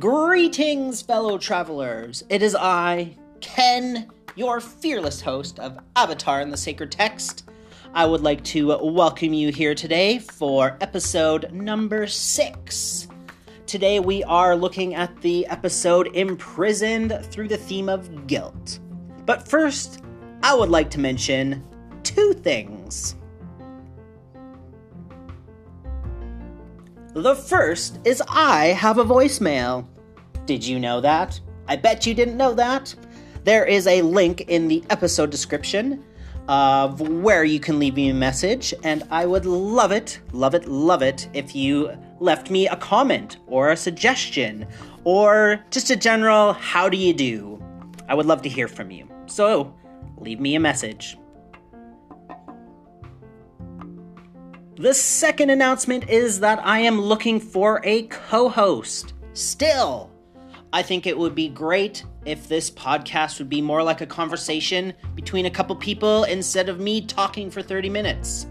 Greetings, fellow travelers. It is I, Ken, your fearless host of Avatar and the Sacred Text. I would like to welcome you here today for episode number six. Today we are looking at the episode Imprisoned through the theme of guilt. But first, I would like to mention two things. The first is I have a voicemail. Did you know that? I bet you didn't know that. There is a link in the episode description of where you can leave me a message, and I would love it, love it, love it if you left me a comment or a suggestion or just a general how do you do. I would love to hear from you. So, leave me a message. The second announcement is that I am looking for a co host. Still, I think it would be great if this podcast would be more like a conversation between a couple people instead of me talking for 30 minutes.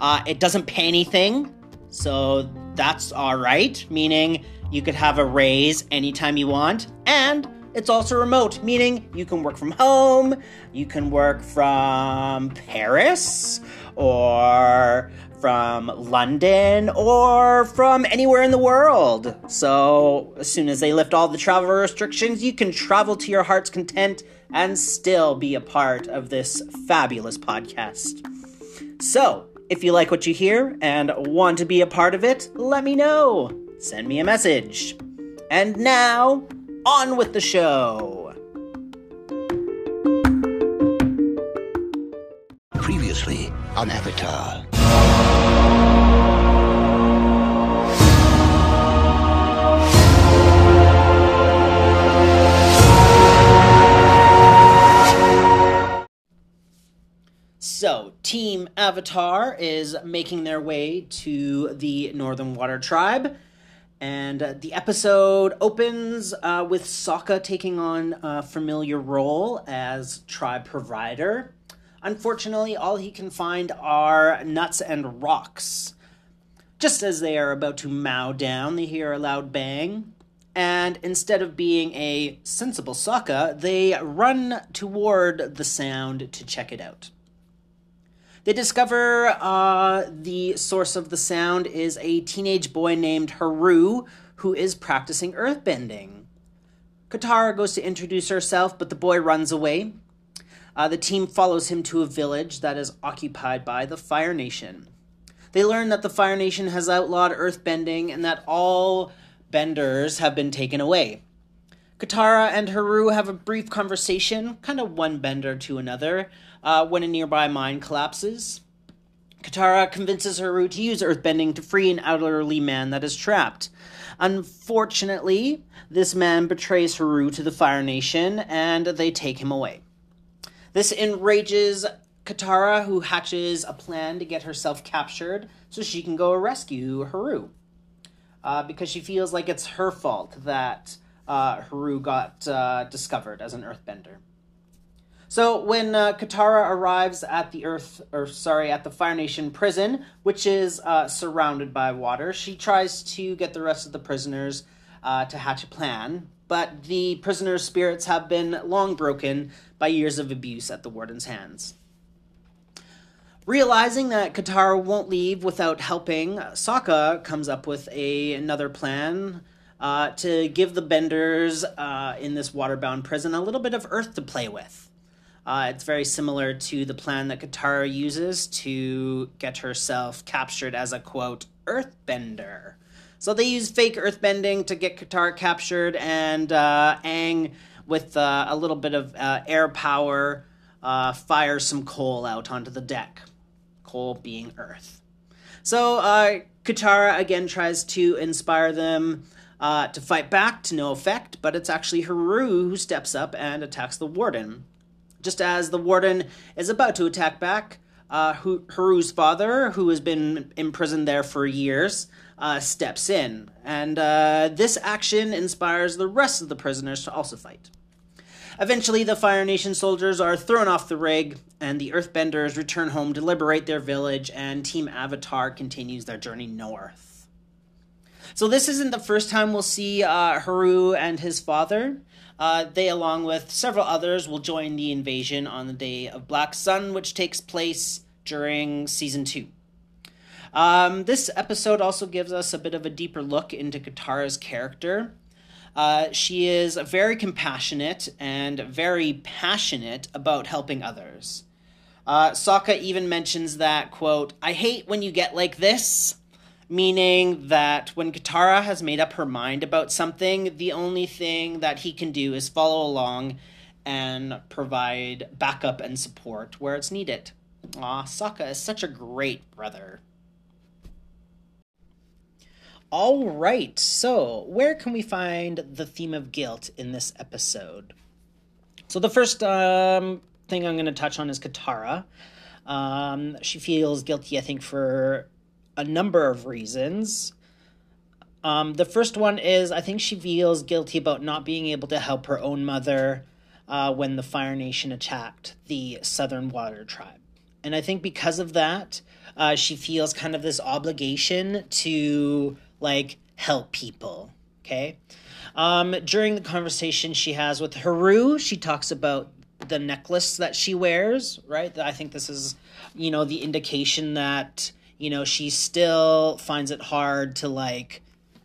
Uh, it doesn't pay anything, so that's alright, meaning you could have a raise anytime you want, and it's also remote, meaning you can work from home, you can work from Paris, or from London or from anywhere in the world. So, as soon as they lift all the travel restrictions, you can travel to your heart's content and still be a part of this fabulous podcast. So, if you like what you hear and want to be a part of it, let me know. Send me a message. And now, on with the show. On Avatar. So, Team Avatar is making their way to the Northern Water Tribe. And uh, the episode opens uh, with Sokka taking on a familiar role as tribe provider. Unfortunately, all he can find are nuts and rocks. Just as they are about to mow down, they hear a loud bang. And instead of being a sensible Sokka, they run toward the sound to check it out. They discover uh, the source of the sound is a teenage boy named Haru who is practicing earthbending. Katara goes to introduce herself, but the boy runs away. Uh, the team follows him to a village that is occupied by the Fire Nation. They learn that the Fire Nation has outlawed earthbending and that all benders have been taken away. Katara and Haru have a brief conversation, kind of one bender to another, uh, when a nearby mine collapses. Katara convinces Haru to use earthbending to free an elderly man that is trapped. Unfortunately, this man betrays Haru to the Fire Nation and they take him away. This enrages Katara, who hatches a plan to get herself captured so she can go rescue Haru. Uh, because she feels like it's her fault that uh, Haru got uh, discovered as an earthbender. So when uh, Katara arrives at the Earth, or sorry, at the Fire Nation prison, which is uh, surrounded by water, she tries to get the rest of the prisoners uh, to hatch a plan. But the prisoners' spirits have been long broken by years of abuse at the warden's hands. Realizing that Katara won't leave without helping, Sokka comes up with a another plan uh, to give the benders uh, in this waterbound prison a little bit of earth to play with. Uh, it's very similar to the plan that Katara uses to get herself captured as a quote earthbender. So they use fake earthbending to get Katara captured, and uh, Aang, with uh, a little bit of uh, air power, uh, fires some coal out onto the deck. Coal being earth. So uh, Katara again tries to inspire them uh, to fight back to no effect, but it's actually Haru who steps up and attacks the warden. Just as the warden is about to attack back, uh, Haru's father, who has been imprisoned there for years, uh, steps in. And uh, this action inspires the rest of the prisoners to also fight. Eventually, the Fire Nation soldiers are thrown off the rig, and the Earthbenders return home to liberate their village, and Team Avatar continues their journey north. So, this isn't the first time we'll see uh, Haru and his father. Uh, they, along with several others, will join the invasion on the day of Black Sun, which takes place during season two. Um, this episode also gives us a bit of a deeper look into Katara's character. Uh, she is very compassionate and very passionate about helping others. Uh, Sokka even mentions that, quote, I hate when you get like this, meaning that when Katara has made up her mind about something, the only thing that he can do is follow along and provide backup and support where it's needed. Aw, Sokka is such a great brother. All right, so where can we find the theme of guilt in this episode? So the first um, thing I'm going to touch on is Katara. Um, she feels guilty, I think, for a number of reasons. Um, the first one is I think she feels guilty about not being able to help her own mother uh, when the Fire Nation attacked the Southern Water Tribe. And I think because of that, uh, she feels kind of this obligation to like help people. Okay. Um, during the conversation she has with Haru, she talks about the necklace that she wears, right? I think this is, you know, the indication that, you know, she still finds it hard to like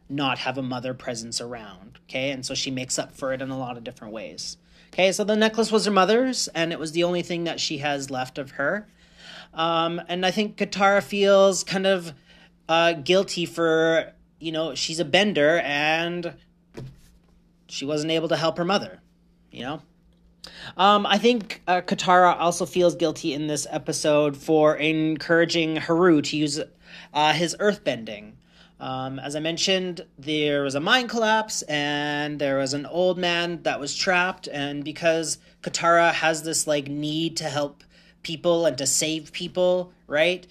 not have a mother presence around. Okay. And so she makes up for it in a lot of different ways. Okay. So the necklace was her mother's, and it was the only thing that she has left of her. Um, and I think Katara feels kind of uh, guilty for you know, she's a bender and she wasn't able to help her mother, you know? Um, I think uh, Katara also feels guilty in this episode for encouraging Haru to use uh, his earthbending. Um, as I mentioned, there was a mine collapse and there was an old man that was trapped. And because Katara has this like need to help people and to save people, right?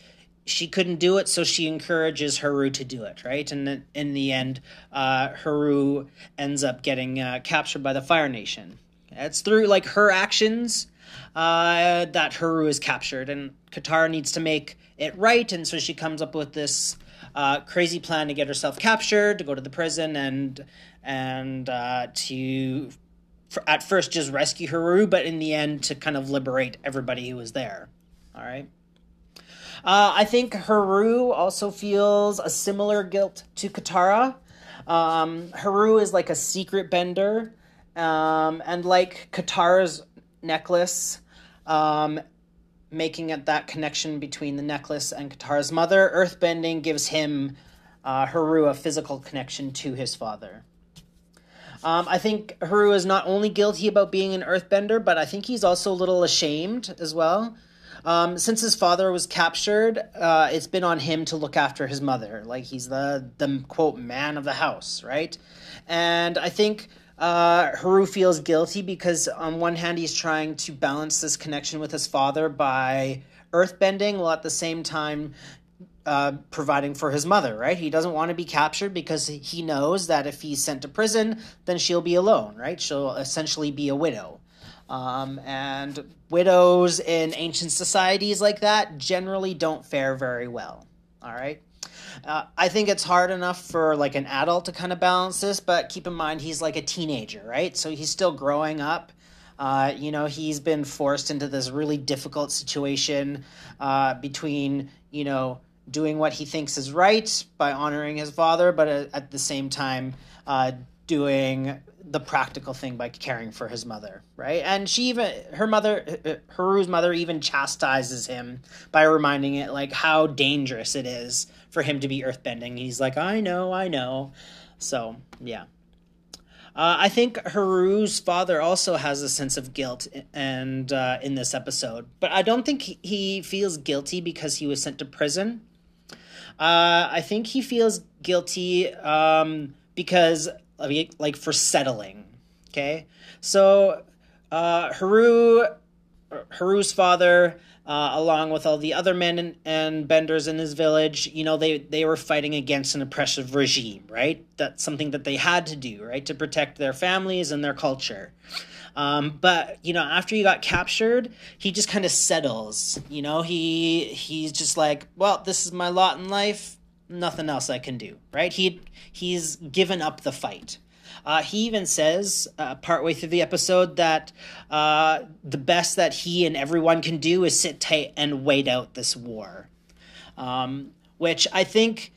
She couldn't do it, so she encourages Haru to do it, right? And in the end, uh, Haru ends up getting uh, captured by the Fire Nation. It's through like her actions uh, that Haru is captured, and Katara needs to make it right, and so she comes up with this uh, crazy plan to get herself captured, to go to the prison, and and uh, to at first just rescue Haru, but in the end to kind of liberate everybody who was there. All right. Uh, I think Haru also feels a similar guilt to Katara. Um, Haru is like a secret bender, um, and like Katara's necklace, um, making it that connection between the necklace and Katara's mother, earthbending gives him, uh, Haru, a physical connection to his father. Um, I think Haru is not only guilty about being an earthbender, but I think he's also a little ashamed as well. Um, since his father was captured, uh, it's been on him to look after his mother. Like he's the the quote man of the house, right? And I think uh, Haru feels guilty because on one hand he's trying to balance this connection with his father by earthbending, while at the same time uh, providing for his mother, right? He doesn't want to be captured because he knows that if he's sent to prison, then she'll be alone, right? She'll essentially be a widow. Um, and widows in ancient societies like that generally don't fare very well. All right. Uh, I think it's hard enough for like an adult to kind of balance this, but keep in mind he's like a teenager, right? So he's still growing up. Uh, you know, he's been forced into this really difficult situation uh, between, you know, doing what he thinks is right by honoring his father, but at the same time, uh, doing the practical thing by caring for his mother, right? And she even her mother Haru's mother even chastises him by reminding it like how dangerous it is for him to be earthbending. He's like, "I know, I know." So, yeah. Uh, I think Haru's father also has a sense of guilt and uh, in this episode, but I don't think he feels guilty because he was sent to prison. Uh, I think he feels guilty um, because like for settling. Okay, so uh, Haru, Haru's father, uh, along with all the other men and, and, benders in his village, you know, they they were fighting against an oppressive regime, right? That's something that they had to do, right, to protect their families and their culture. Um, but you know, after he got captured, he just kind of settles. You know, he he's just like, well, this is my lot in life. Nothing else I can do. Right? He he's given up the fight. Uh, he even says uh, partway through the episode that uh, the best that he and everyone can do is sit tight and wait out this war. Um, which I think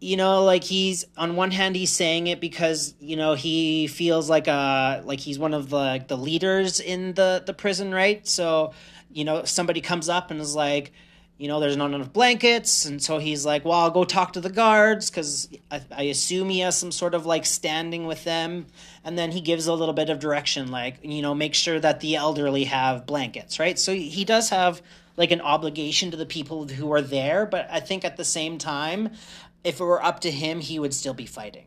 you know like he's on one hand he's saying it because you know he feels like a like he's one of the the leaders in the the prison right so you know somebody comes up and is like you know there's not enough blankets and so he's like well i'll go talk to the guards because I, I assume he has some sort of like standing with them and then he gives a little bit of direction like you know make sure that the elderly have blankets right so he does have like an obligation to the people who are there but i think at the same time if it were up to him, he would still be fighting.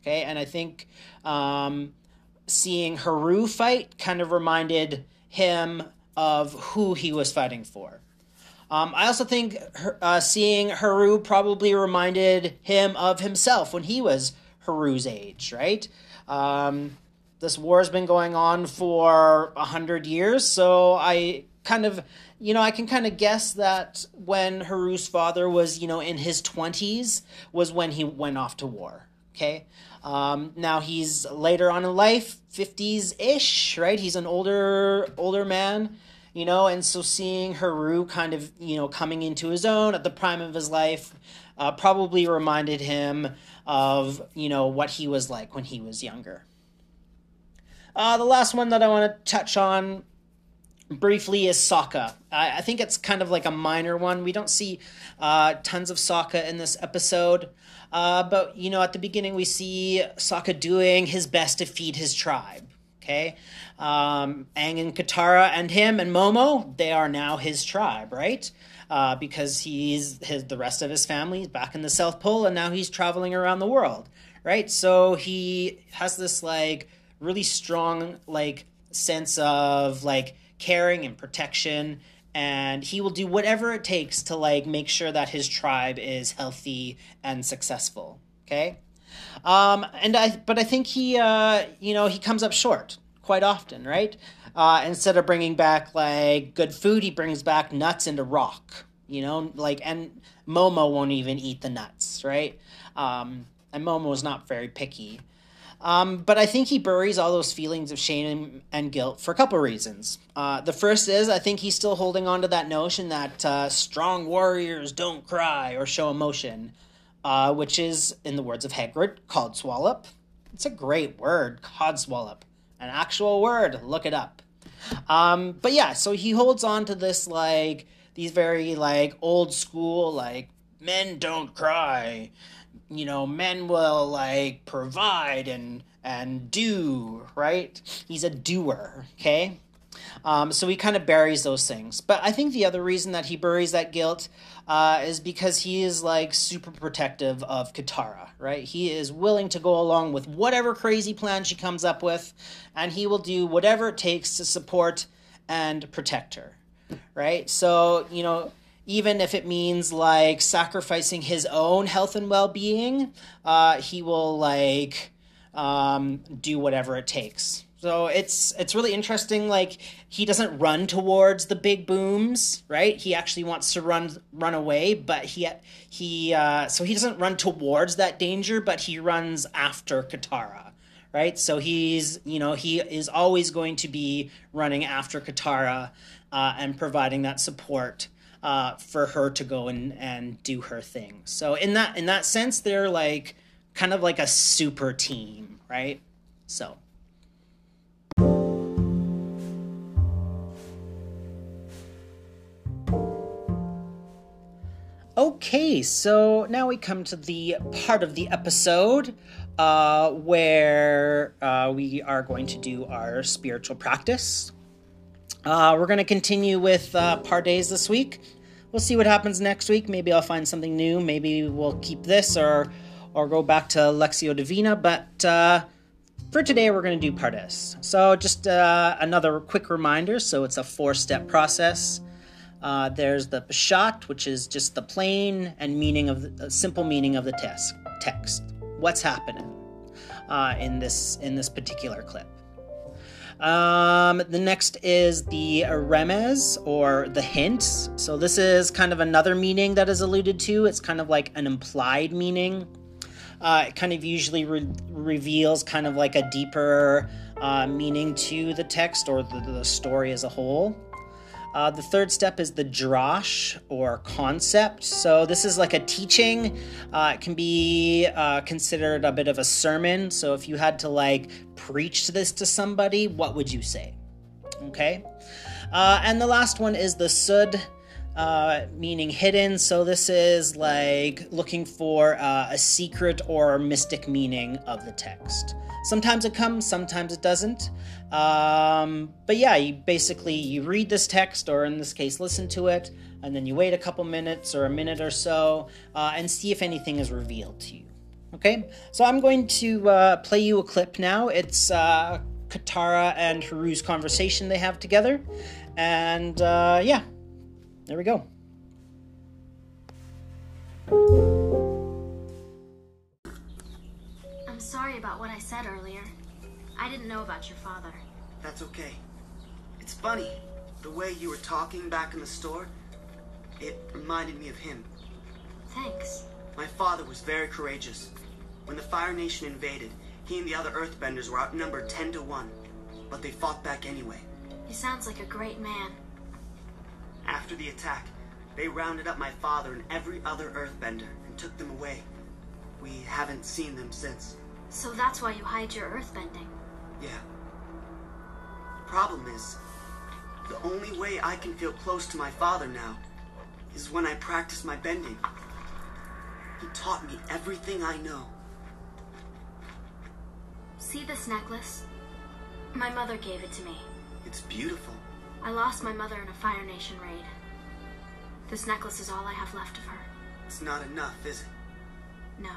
Okay, and I think um, seeing Haru fight kind of reminded him of who he was fighting for. Um, I also think uh, seeing Haru probably reminded him of himself when he was Haru's age, right? Um, this war has been going on for a hundred years, so I kind of you know, I can kind of guess that when Haru's father was, you know, in his 20s was when he went off to war. Okay. Um, now he's later on in life, 50s ish, right? He's an older, older man, you know, and so seeing Haru kind of, you know, coming into his own at the prime of his life uh, probably reminded him of, you know, what he was like when he was younger. Uh, the last one that I want to touch on briefly is Sokka. I, I, think it's kind of like a minor one. We don't see uh, tons of Sokka in this episode. Uh, but, you know, at the beginning, we see Sokka doing his best to feed his tribe. Okay? Um, Aang and Katara and him and Momo, they are now his tribe, right? Uh, because he's his the rest of his family is back in the South Pole and now he's traveling around the world, right? So he has this like really strong like sense of like caring and protection and he will do whatever it takes to like make sure that his tribe is healthy and successful okay um and i but i think he uh you know he comes up short quite often right? Uh instead of bringing back like good food he brings back nuts into rock you know? Like and momo won't even eat the nuts right? Um and momo is not very picky. Um, but I think he buries all those feelings of shame and guilt for a couple reasons. Uh, the first is I think he's still holding on to that notion that uh, strong warriors don't cry or show emotion, uh, which is, in the words of Hagrid, codswallop. It's a great word, codswallop. An actual word, look it up. Um, but yeah, so he holds on to this, like, these very, like, old school, like, men don't cry you know, men will like provide and and do, right? He's a doer, okay? Um, so he kind of buries those things. But I think the other reason that he buries that guilt uh, is because he is like super protective of Katara, right? He is willing to go along with whatever crazy plan she comes up with, and he will do whatever it takes to support and protect her, right? So, you know, even if it means like sacrificing his own health and well-being uh, he will like um, do whatever it takes so it's it's really interesting like he doesn't run towards the big booms right he actually wants to run run away but he he uh, so he doesn't run towards that danger but he runs after katara right so he's you know he is always going to be running after katara uh, and providing that support uh, for her to go and, and do her thing. So in that in that sense, they're like kind of like a super team, right? So. Okay, so now we come to the part of the episode uh, where uh, we are going to do our spiritual practice. Uh, we're going to continue with uh, days this week. We'll see what happens next week. Maybe I'll find something new. Maybe we'll keep this or or go back to Lectio Divina. But uh, for today, we're going to do Pardes. So just uh, another quick reminder. So it's a four-step process. Uh, there's the Peshat, which is just the plain and meaning of the simple meaning of the text. Text. What's happening uh, in this in this particular clip? Um, the next is the remez or the hint. So this is kind of another meaning that is alluded to. It's kind of like an implied meaning. Uh, it kind of usually re- reveals kind of like a deeper uh, meaning to the text or the, the story as a whole. Uh, the third step is the drash or concept. So this is like a teaching. Uh, it can be uh, considered a bit of a sermon. So if you had to like preach this to somebody, what would you say? Okay. Uh, and the last one is the sud. Uh, meaning hidden. So this is like looking for uh, a secret or mystic meaning of the text. Sometimes it comes, sometimes it doesn't. Um, but yeah, you basically you read this text, or in this case, listen to it, and then you wait a couple minutes or a minute or so, uh, and see if anything is revealed to you. Okay, so I'm going to uh, play you a clip now. It's uh, Katara and Haru's conversation they have together, and uh, yeah, there we go. I'm sorry about what I said earlier. I didn't know about your father. That's okay. It's funny. The way you were talking back in the store, it reminded me of him. Thanks. My father was very courageous. When the Fire Nation invaded, he and the other Earthbenders were outnumbered 10 to 1. But they fought back anyway. He sounds like a great man. After the attack, they rounded up my father and every other Earthbender and took them away. We haven't seen them since. So that's why you hide your earthbending? Yeah. Problem is, the only way I can feel close to my father now is when I practice my bending. He taught me everything I know. See this necklace? My mother gave it to me. It's beautiful. I lost my mother in a Fire Nation raid. This necklace is all I have left of her. It's not enough, is it? No.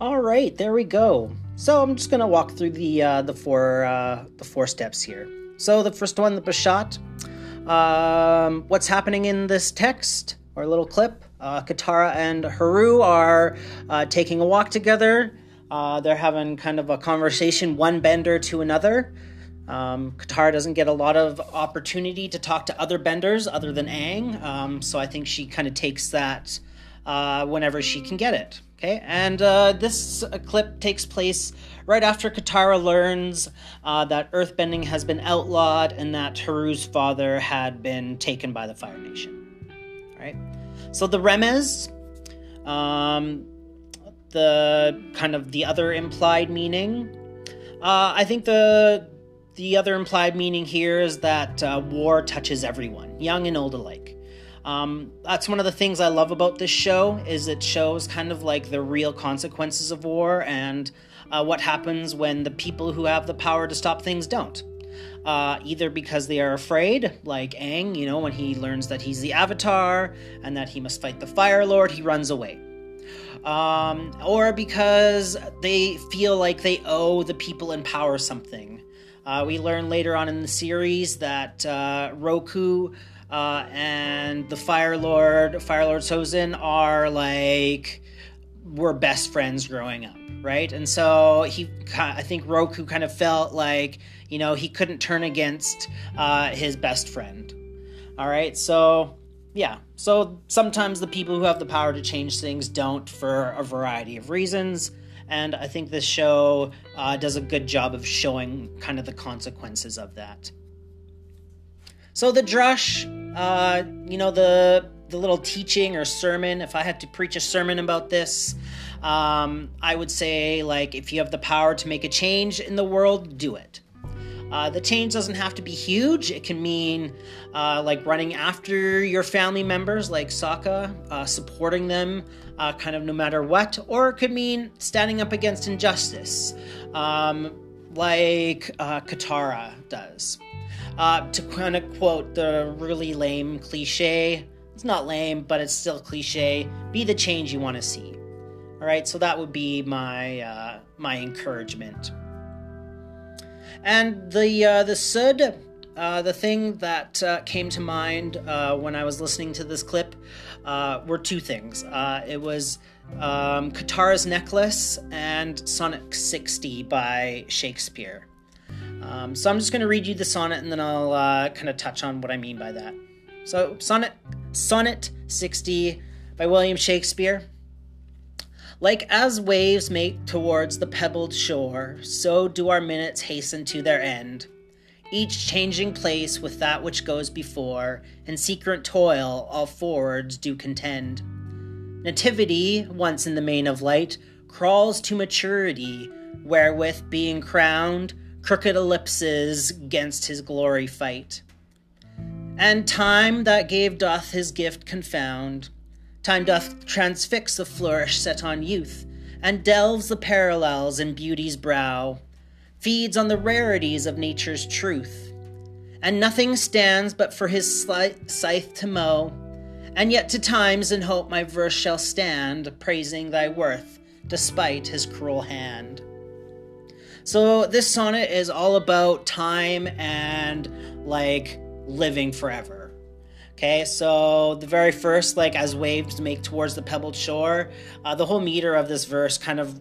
All right, there we go. So I'm just gonna walk through the uh, the four uh, the four steps here. So the first one, the Peshat. Um, what's happening in this text or little clip? Uh, Katara and Haru are uh, taking a walk together. Uh, they're having kind of a conversation, one bender to another. Um, Katara doesn't get a lot of opportunity to talk to other benders other than Aang, um, so I think she kind of takes that uh, whenever she can get it. Okay, and uh, this uh, clip takes place right after Katara learns uh, that earthbending has been outlawed and that Haru's father had been taken by the Fire Nation. Right? So the Remez, um, the kind of the other implied meaning. Uh, I think the the other implied meaning here is that uh, war touches everyone, young and old alike. Um, that's one of the things I love about this show is it shows kind of like the real consequences of war and uh, what happens when the people who have the power to stop things don't. Uh, either because they are afraid, like Aang, you know, when he learns that he's the Avatar and that he must fight the Fire Lord, he runs away. Um, or because they feel like they owe the people in power something. Uh, we learn later on in the series that uh, Roku uh, and the Fire Lord, Fire Lord Sozin are like were best friends growing up, right? And so he, I think Roku kind of felt like you know he couldn't turn against uh, his best friend. All right, so yeah, so sometimes the people who have the power to change things don't for a variety of reasons. And I think this show uh, does a good job of showing kind of the consequences of that. So the drash, uh, you know, the the little teaching or sermon. If I had to preach a sermon about this, um, I would say like if you have the power to make a change in the world, do it. Uh, the change doesn't have to be huge. It can mean uh, like running after your family members, like Sokka, uh, supporting them uh, kind of no matter what, or it could mean standing up against injustice, um, like uh, Katara does. Uh, to kind of quote the really lame cliche, it's not lame, but it's still cliche. Be the change you want to see. All right, so that would be my my encouragement. And the uh, the sud, uh, the thing that uh, came to mind uh, when I was listening to this clip uh, were two things. Uh, it was um, Katara's Necklace and Sonnet 60 by Shakespeare. Um, so I'm just going to read you the sonnet and then I'll kind of touch on what I mean by that. So, Sonnet, sonnet 60 by William Shakespeare. Like as waves make towards the pebbled shore, so do our minutes hasten to their end each changing place with that which goes before, in secret toil all forwards do contend. Nativity, once in the main of light, crawls to maturity, wherewith being crowned, crooked ellipses gainst his glory fight. And time that gave doth his gift confound. Time doth transfix the flourish set on youth, and delves the parallels in beauty's brow feeds on the rarities of nature's truth. And nothing stands but for his scythe to mow. And yet to times in hope my verse shall stand, praising thy worth, despite his cruel hand. So this sonnet is all about time and like living forever. Okay, so the very first, like as waves make towards the pebbled shore, uh, the whole meter of this verse kind of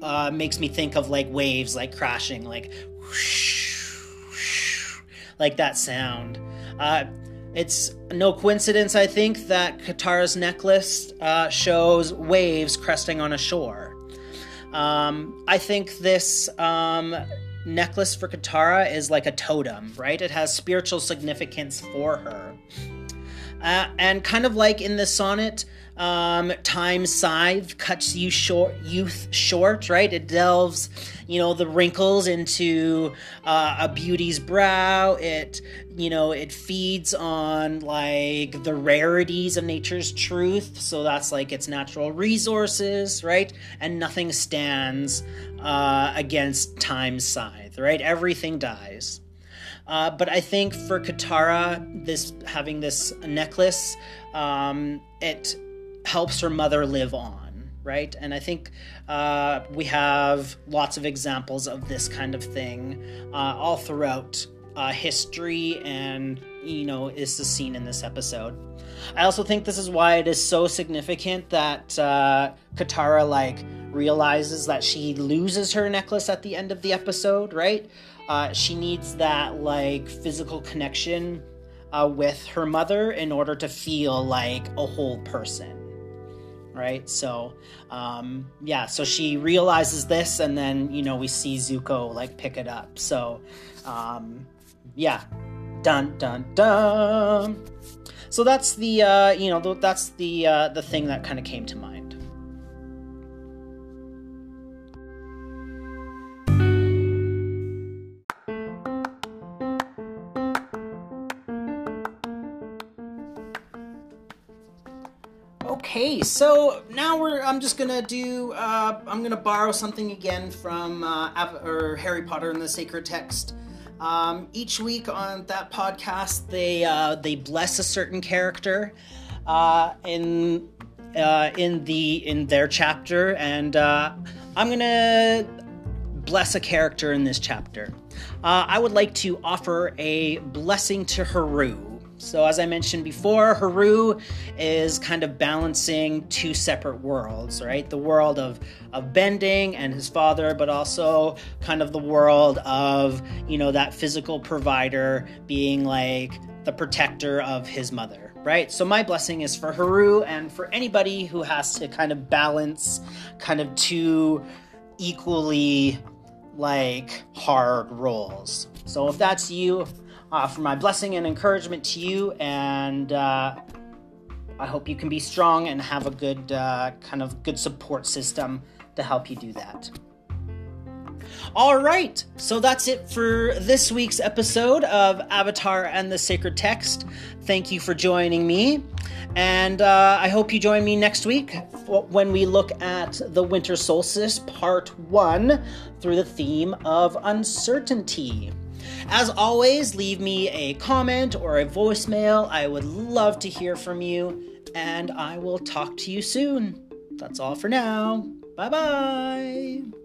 uh, makes me think of like waves like crashing, like whoosh, whoosh, like that sound. Uh, it's no coincidence, I think, that Katara's necklace uh, shows waves cresting on a shore. Um, I think this um, necklace for Katara is like a totem, right? It has spiritual significance for her. Uh, and kind of like in the sonnet, um, time scythe cuts you short, youth short, right? It delves, you know, the wrinkles into uh, a beauty's brow. It, you know, it feeds on like the rarities of nature's truth. So that's like its natural resources, right? And nothing stands uh, against time scythe, right? Everything dies. Uh, but I think for Katara, this having this necklace, um, it helps her mother live on, right? And I think uh, we have lots of examples of this kind of thing uh, all throughout uh, history, and you know, is the scene in this episode. I also think this is why it is so significant that uh, Katara like realizes that she loses her necklace at the end of the episode, right? Uh, she needs that like physical connection uh, with her mother in order to feel like a whole person right? So, um, yeah, so she realizes this, and then you know we see Zuko like pick it up. So, um, yeah, dun dun dun. So that's the uh, you know that's the uh, the thing that kind of came to mind. So now we're. I'm just gonna do. Uh, I'm gonna borrow something again from uh, or Harry Potter and the Sacred Text. Um, each week on that podcast, they uh, they bless a certain character uh, in uh, in the in their chapter, and uh, I'm gonna bless a character in this chapter. Uh, I would like to offer a blessing to Haru. So, as I mentioned before, Haru is kind of balancing two separate worlds, right? The world of, of bending and his father, but also kind of the world of, you know, that physical provider being like the protector of his mother, right? So, my blessing is for Haru and for anybody who has to kind of balance kind of two equally like hard roles. So, if that's you, uh, for my blessing and encouragement to you. And uh, I hope you can be strong and have a good uh, kind of good support system to help you do that. All right, so that's it for this week's episode of Avatar and the Sacred Text. Thank you for joining me, and uh, I hope you join me next week when we look at the winter solstice, part one, through the theme of uncertainty. As always, leave me a comment or a voicemail. I would love to hear from you, and I will talk to you soon. That's all for now. Bye bye.